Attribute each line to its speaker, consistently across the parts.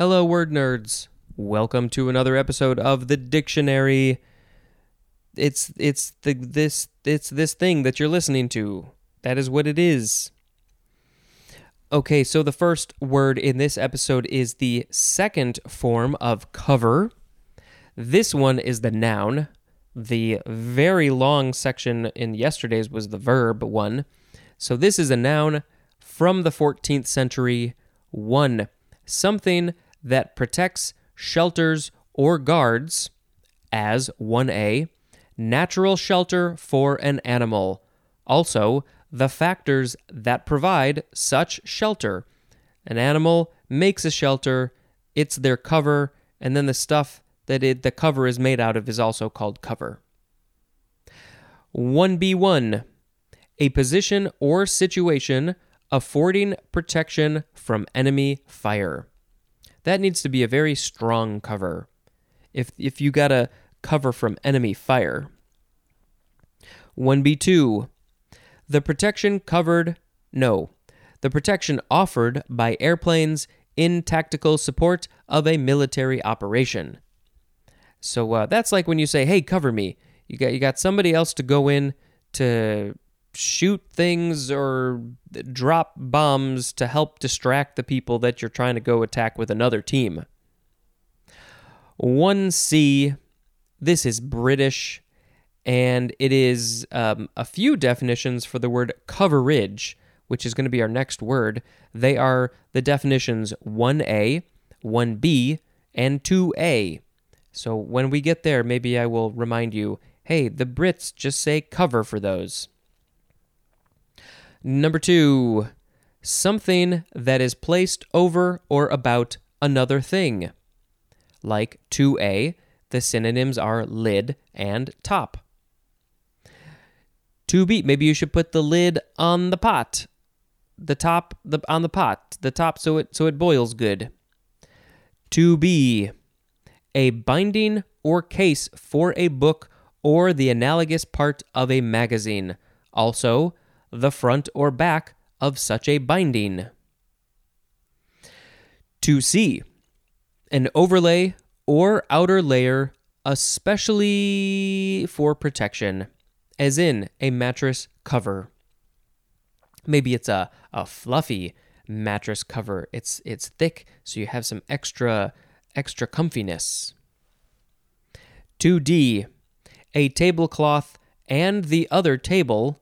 Speaker 1: Hello, word nerds. Welcome to another episode of the dictionary. It's it's the this it's this thing that you're listening to. That is what it is. Okay, so the first word in this episode is the second form of cover. This one is the noun. The very long section in yesterday's was the verb one. So this is a noun from the 14th century. One, something that protects, shelters, or guards, as 1a, natural shelter for an animal. Also, the factors that provide such shelter. An animal makes a shelter, it's their cover, and then the stuff that it, the cover is made out of is also called cover. 1b1 A position or situation affording protection from enemy fire. That needs to be a very strong cover. If if you got a cover from enemy fire. 1b2 The protection covered no. The protection offered by airplanes in tactical support of a military operation. So uh, that's like when you say, "Hey, cover me." You got you got somebody else to go in to shoot things or drop bombs to help distract the people that you're trying to go attack with another team. 1C, this is British, and it is um, a few definitions for the word coverage, which is going to be our next word. They are the definitions 1A, 1B, and 2A. So when we get there, maybe I will remind you hey, the Brits just say cover for those. Number two, something that is placed over or about another thing. Like 2a, the synonyms are lid and top. 2b, maybe you should put the lid on the pot. The top the on the pot, the top so it so it boils good. 2b, a binding or case for a book or the analogous part of a magazine. Also, the front or back of such a binding. 2c. An overlay or outer layer, especially for protection, as in a mattress cover. Maybe it's a, a fluffy mattress cover. It's it's thick, so you have some extra extra comfiness. 2D. A tablecloth and the other table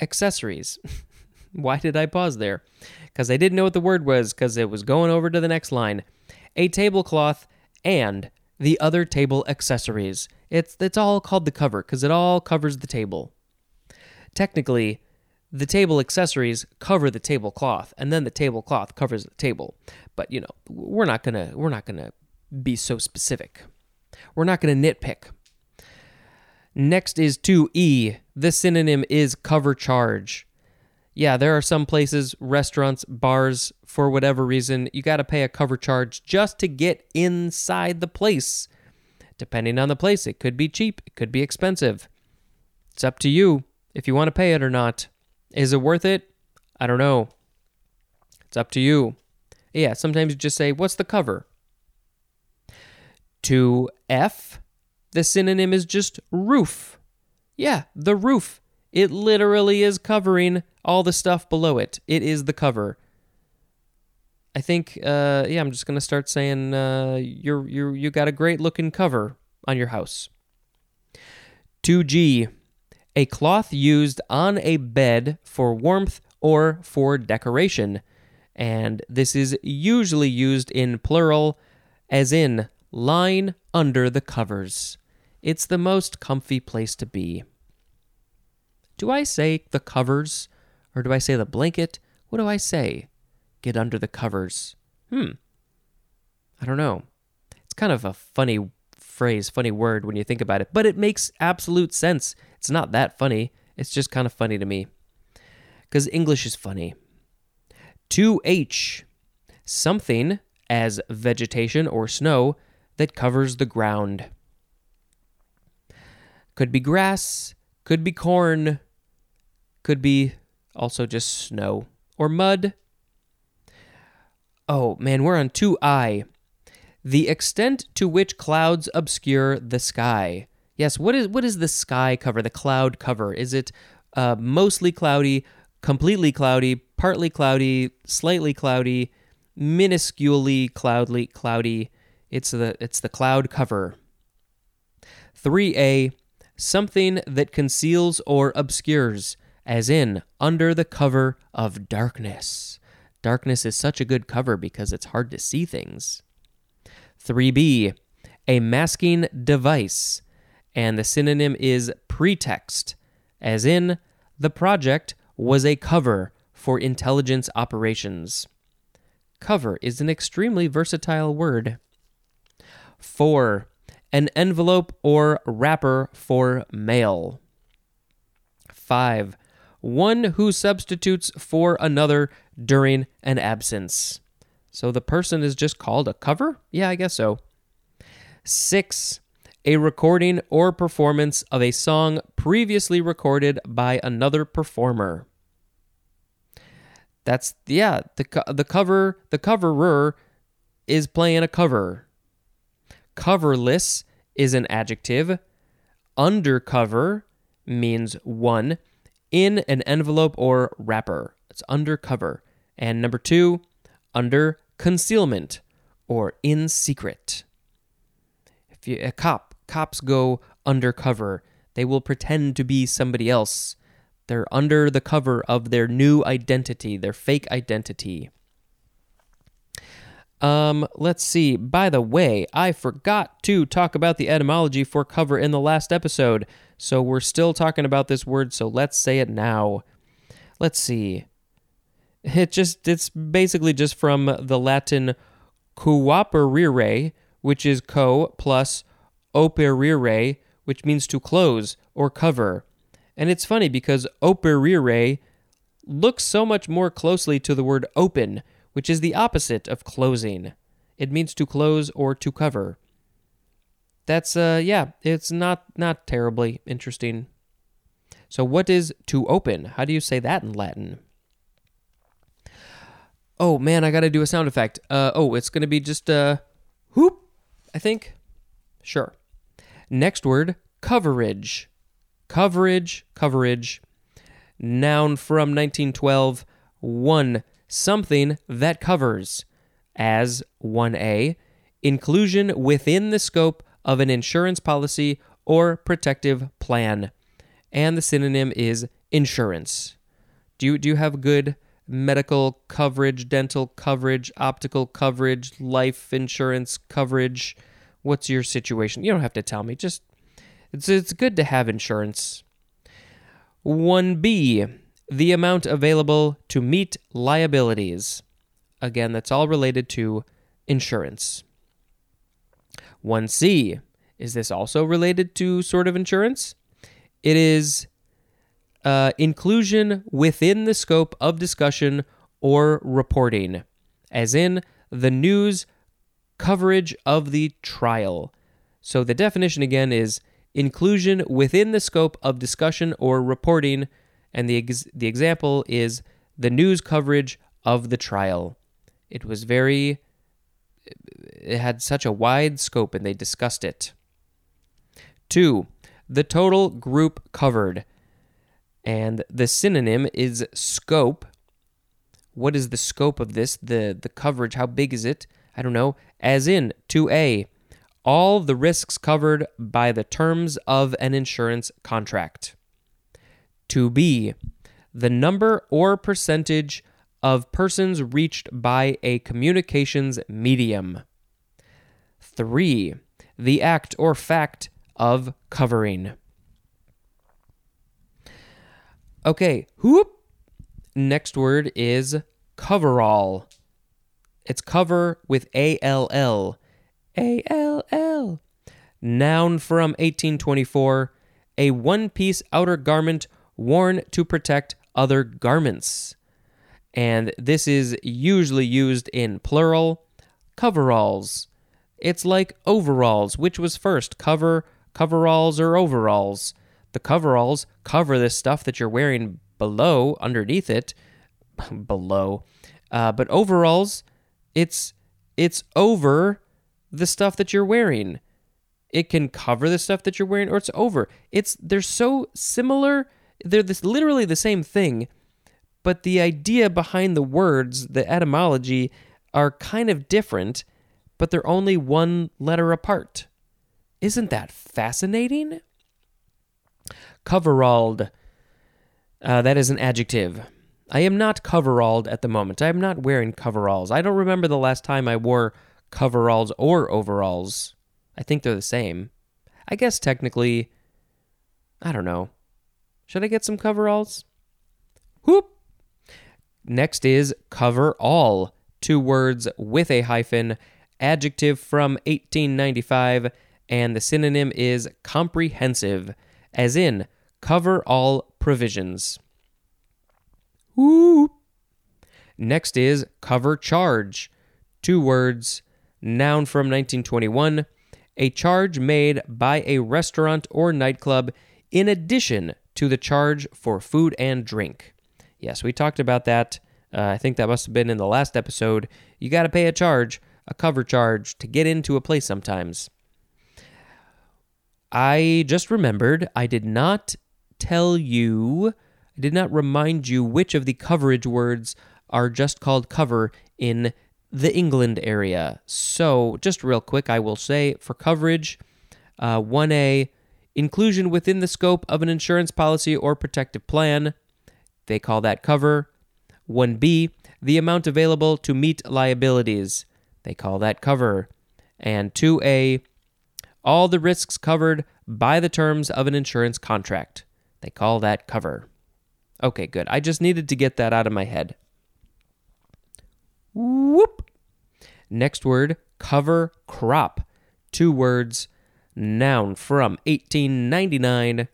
Speaker 1: accessories. Why did I pause there? Because I didn't know what the word was, because it was going over to the next line. A tablecloth and the other table accessories. It's, it's all called the cover, because it all covers the table. Technically, the table accessories cover the tablecloth, and then the tablecloth covers the table. But you know, we're not gonna we're not gonna be so specific. We're not gonna nitpick. Next is 2E. The synonym is cover charge. Yeah, there are some places, restaurants, bars, for whatever reason, you got to pay a cover charge just to get inside the place. Depending on the place, it could be cheap, it could be expensive. It's up to you if you want to pay it or not. Is it worth it? I don't know. It's up to you. Yeah, sometimes you just say, What's the cover? 2F the synonym is just roof. Yeah, the roof. It literally is covering all the stuff below it. It is the cover. I think, uh, yeah, I'm just gonna start saying uh, you're you you got a great looking cover on your house. 2G, a cloth used on a bed for warmth or for decoration, and this is usually used in plural, as in line under the covers. It's the most comfy place to be. Do I say the covers or do I say the blanket? What do I say? Get under the covers. Hmm. I don't know. It's kind of a funny phrase, funny word when you think about it, but it makes absolute sense. It's not that funny. It's just kind of funny to me. Because English is funny. 2H. Something as vegetation or snow that covers the ground. Could be grass, could be corn, could be also just snow or mud. Oh man, we're on 2i. The extent to which clouds obscure the sky. Yes, what is what is the sky cover? The cloud cover? Is it uh, mostly cloudy, completely cloudy, partly cloudy, slightly cloudy, minusculely cloudly cloudy? It's the it's the cloud cover. 3a something that conceals or obscures, as in under the cover of darkness. Darkness is such a good cover because it's hard to see things. 3b a masking device, and the synonym is pretext, as in the project was a cover for intelligence operations. Cover is an extremely versatile word. 4 an envelope or wrapper for mail. 5. One who substitutes for another during an absence. So the person is just called a cover? Yeah, I guess so. 6. A recording or performance of a song previously recorded by another performer. That's yeah, the the cover the coverer is playing a cover. Coverless is an adjective. Undercover means one in an envelope or wrapper. It's undercover. And number two, under concealment or in secret. If you a cop, cops go undercover. They will pretend to be somebody else. They're under the cover of their new identity, their fake identity. Um, let's see. By the way, I forgot to talk about the etymology for cover in the last episode, so we're still talking about this word, so let's say it now. Let's see. It just it's basically just from the Latin cooperire, which is co plus operire, which means to close or cover. And it's funny because operire looks so much more closely to the word open which is the opposite of closing. It means to close or to cover. That's uh yeah, it's not not terribly interesting. So what is to open? How do you say that in Latin? Oh man, I got to do a sound effect. Uh oh, it's going to be just uh whoop, I think. Sure. Next word, coverage. Coverage, coverage. Noun from 1912, one something that covers, as 1A, inclusion within the scope of an insurance policy or protective plan. And the synonym is insurance. Do you, do you have good medical coverage, dental coverage, optical coverage, life insurance coverage? What's your situation? You don't have to tell me. Just it's it's good to have insurance. 1B the amount available to meet liabilities. Again, that's all related to insurance. 1C. Is this also related to sort of insurance? It is uh, inclusion within the scope of discussion or reporting, as in the news coverage of the trial. So the definition again is inclusion within the scope of discussion or reporting and the ex- the example is the news coverage of the trial. It was very it had such a wide scope and they discussed it. 2. The total group covered. And the synonym is scope. What is the scope of this? The the coverage, how big is it? I don't know. As in 2A, all the risks covered by the terms of an insurance contract to be the number or percentage of persons reached by a communications medium. 3. The act or fact of covering. Okay, whoop. Next word is coverall. It's cover with A L L. A L L. Noun from 1824, a one piece outer garment worn to protect other garments. And this is usually used in plural coveralls. It's like overalls. Which was first, cover, coveralls, or overalls? The coveralls cover the stuff that you're wearing below, underneath it, below. Uh, but overalls, it's it's over the stuff that you're wearing. It can cover the stuff that you're wearing or it's over. It's they're so similar. They're this literally the same thing, but the idea behind the words, the etymology are kind of different, but they're only one letter apart. Isn't that fascinating? Coveralled. Uh, that is an adjective. I am not coveralled at the moment. I am not wearing coveralls. I don't remember the last time I wore coveralls or overalls. I think they're the same. I guess technically, I don't know. Should I get some coveralls? Whoop! Next is cover all. Two words with a hyphen, adjective from 1895, and the synonym is comprehensive, as in cover all provisions. Whoop! Next is cover charge. Two words, noun from 1921, a charge made by a restaurant or nightclub in addition to the charge for food and drink. Yes, we talked about that. Uh, I think that must have been in the last episode. You got to pay a charge, a cover charge, to get into a place sometimes. I just remembered I did not tell you, I did not remind you which of the coverage words are just called cover in the England area. So, just real quick, I will say for coverage, uh, 1A, inclusion within the scope of an insurance policy or protective plan. They call that cover. 1B, the amount available to meet liabilities. They call that cover. And 2A, all the risks covered by the terms of an insurance contract. They call that cover. Okay, good. I just needed to get that out of my head. Whoop. Next word, cover crop. Two words, noun from 1899.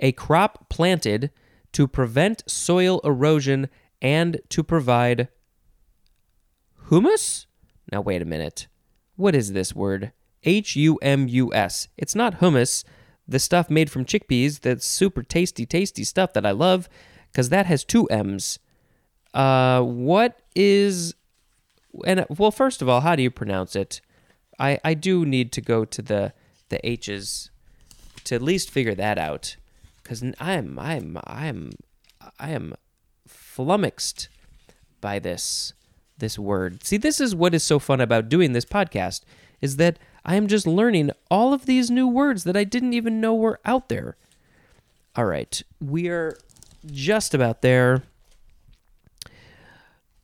Speaker 1: A crop planted to prevent soil erosion and to provide humus? Now, wait a minute. What is this word? H U M U S. It's not hummus, the stuff made from chickpeas, that's super tasty, tasty stuff that I love, because that has two M's. Uh, what is and well, first of all, how do you pronounce it? I I do need to go to the the H's to at least figure that out, because I'm I'm I'm I am flummoxed by this this word. See, this is what is so fun about doing this podcast is that I am just learning all of these new words that I didn't even know were out there. All right, we are just about there.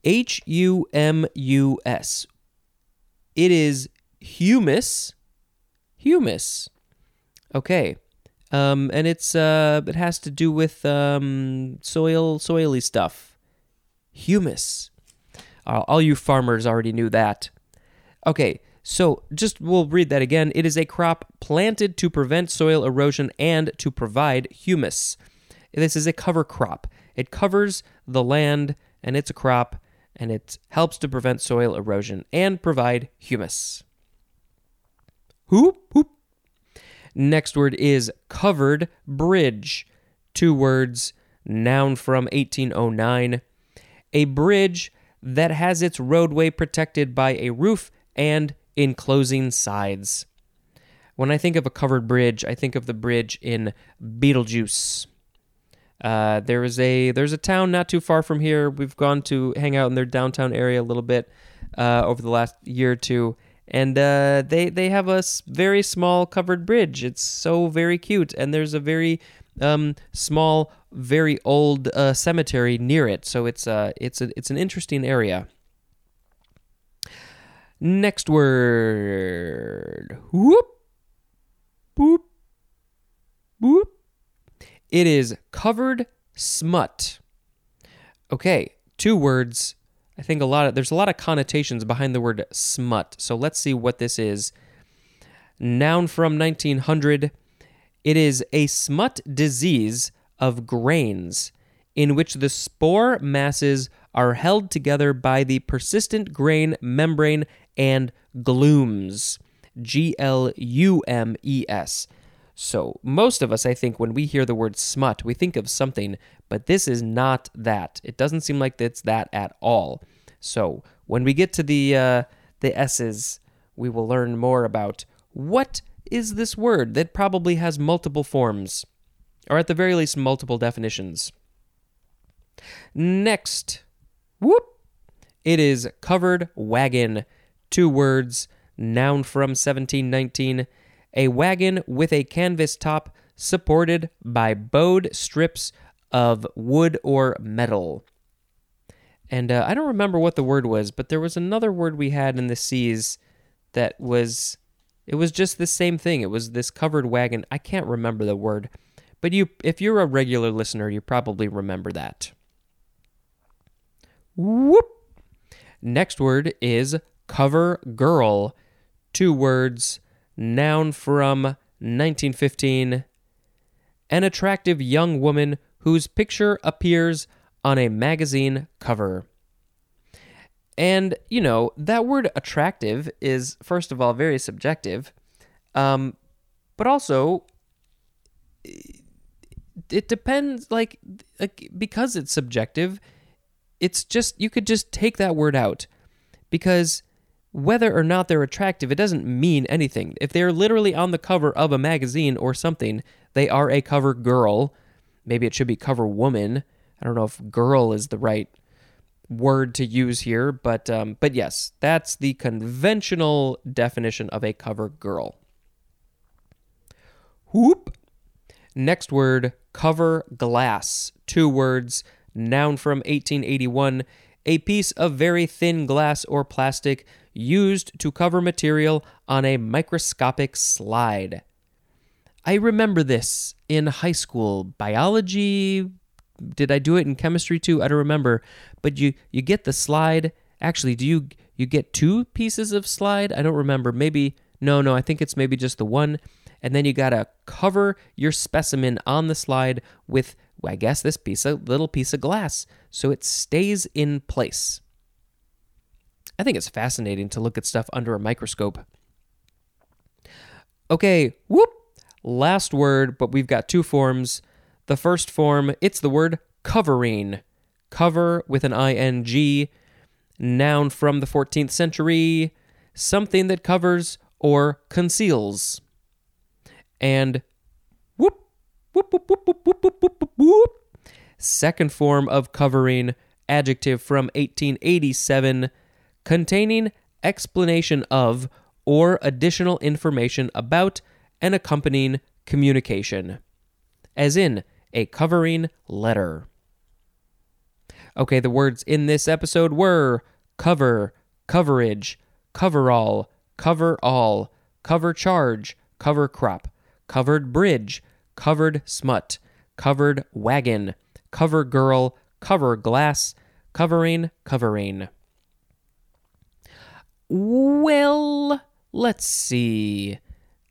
Speaker 1: H U M U S. It is humus. Humus. Okay. Um, and it's uh, it has to do with um, soil, soily stuff. Humus. Uh, all you farmers already knew that. Okay, so just we'll read that again. It is a crop planted to prevent soil erosion and to provide humus. This is a cover crop. It covers the land and it's a crop and it helps to prevent soil erosion and provide humus. Whoop, whoop. Next word is covered bridge. Two words, noun from 1809. A bridge that has its roadway protected by a roof and enclosing sides. When I think of a covered bridge, I think of the bridge in Beetlejuice. Uh, there is a there's a town not too far from here. We've gone to hang out in their downtown area a little bit uh, over the last year or two, and uh, they they have a very small covered bridge. It's so very cute, and there's a very um, small, very old uh, cemetery near it. So it's uh it's a, it's an interesting area. Next word. Whoop. Boop. Boop. It is covered smut. Okay, two words. I think a lot of there's a lot of connotations behind the word smut. So let's see what this is. Noun from 1900. It is a smut disease of grains in which the spore masses are held together by the persistent grain membrane and glumes. G L U M E S. So, most of us, I think, when we hear the word smut, we think of something, but this is not that. It doesn't seem like it's that at all. So, when we get to the uh, the S's, we will learn more about what is this word that probably has multiple forms, or at the very least, multiple definitions. Next, whoop, it is covered wagon. Two words, noun from 1719. A wagon with a canvas top supported by bowed strips of wood or metal. And uh, I don't remember what the word was, but there was another word we had in the C's that was it was just the same thing. It was this covered wagon. I can't remember the word, but you if you're a regular listener, you probably remember that. Whoop. Next word is cover girl. Two words, noun from 1915. An attractive young woman whose picture appears on a magazine cover. And, you know, that word attractive is, first of all, very subjective. Um, but also, it depends, like, like, because it's subjective, it's just, you could just take that word out. Because whether or not they're attractive, it doesn't mean anything. If they're literally on the cover of a magazine or something, they are a cover girl. Maybe it should be cover woman. I don't know if girl is the right word to use here, but um, but yes, that's the conventional definition of a cover girl. Whoop. Next word, cover glass. Two words, noun from 1881. A piece of very thin glass or plastic used to cover material on a microscopic slide. I remember this in high school biology, did I do it in chemistry too? I don't remember. But you you get the slide. Actually, do you you get two pieces of slide? I don't remember. Maybe no, no. I think it's maybe just the one. And then you gotta cover your specimen on the slide with, I guess, this piece of little piece of glass, so it stays in place. I think it's fascinating to look at stuff under a microscope. Okay, whoop. Last word, but we've got two forms. The first form, it's the word covering. Cover with an ing, noun from the 14th century, something that covers or conceals. And whoop, whoop, whoop, whoop, whoop, whoop, whoop, whoop, whoop. Second form of covering, adjective from 1887, containing explanation of or additional information about an accompanying communication. As in, a covering letter. Okay, the words in this episode were cover, coverage, coverall, cover all, cover charge, cover crop, covered bridge, covered smut, covered wagon, cover girl, cover glass, covering, covering. Well, let's see.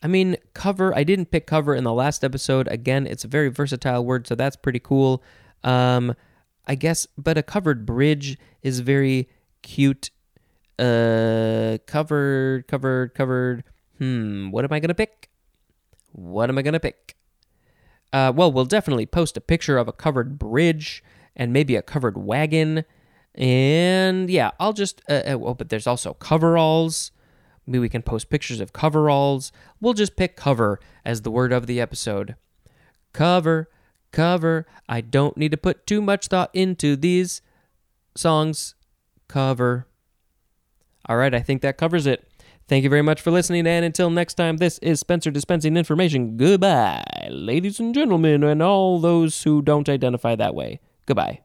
Speaker 1: I mean, cover, I didn't pick cover in the last episode. Again, it's a very versatile word, so that's pretty cool. Um, I guess, but a covered bridge is very cute. Uh, covered, covered, covered. Hmm, what am I going to pick? What am I going to pick? Uh, well, we'll definitely post a picture of a covered bridge and maybe a covered wagon. And yeah, I'll just, uh, oh, but there's also coveralls. Maybe we can post pictures of coveralls. We'll just pick cover as the word of the episode. Cover, cover. I don't need to put too much thought into these songs. Cover. All right, I think that covers it. Thank you very much for listening, and until next time, this is Spencer dispensing information. Goodbye, ladies and gentlemen, and all those who don't identify that way. Goodbye.